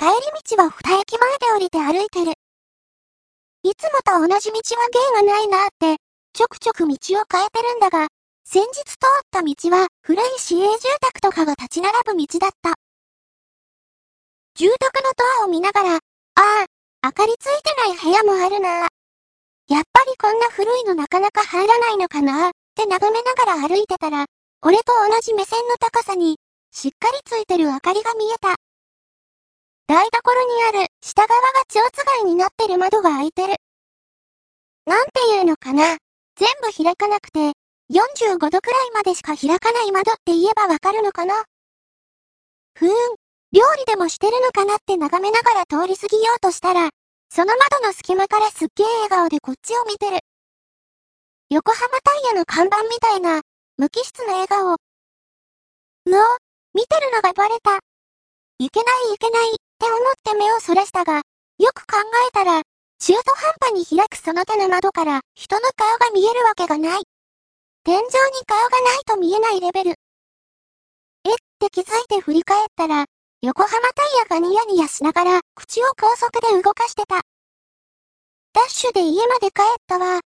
帰り道は二駅前で降りて歩いてる。いつもと同じ道は芸がないなって、ちょくちょく道を変えてるんだが、先日通った道は古い市営住宅とかが立ち並ぶ道だった。住宅のドアを見ながら、ああ、明かりついてない部屋もあるな。やっぱりこんな古いのなかなか入らないのかなって眺めながら歩いてたら、俺と同じ目線の高さに、しっかりついてる明かりが見えた。台所にある下側が蝶つがいになってる窓が開いてる。なんていうのかな。全部開かなくて、45度くらいまでしか開かない窓って言えばわかるのかなふーん、料理でもしてるのかなって眺めながら通り過ぎようとしたら、その窓の隙間からすっげー笑顔でこっちを見てる。横浜タイヤの看板みたいな、無機質な笑顔。うお、見てるのがバレた。いけないいけないって思って目をそらしたが、よく考えたら、中途半端に開くその手の窓から人の顔が見えるわけがない。天井に顔がないと見えないレベル。えっ？て気づいて振り返ったら、横浜タイヤがニヤニヤしながら口を高速で動かしてた。ダッシュで家まで帰ったわ。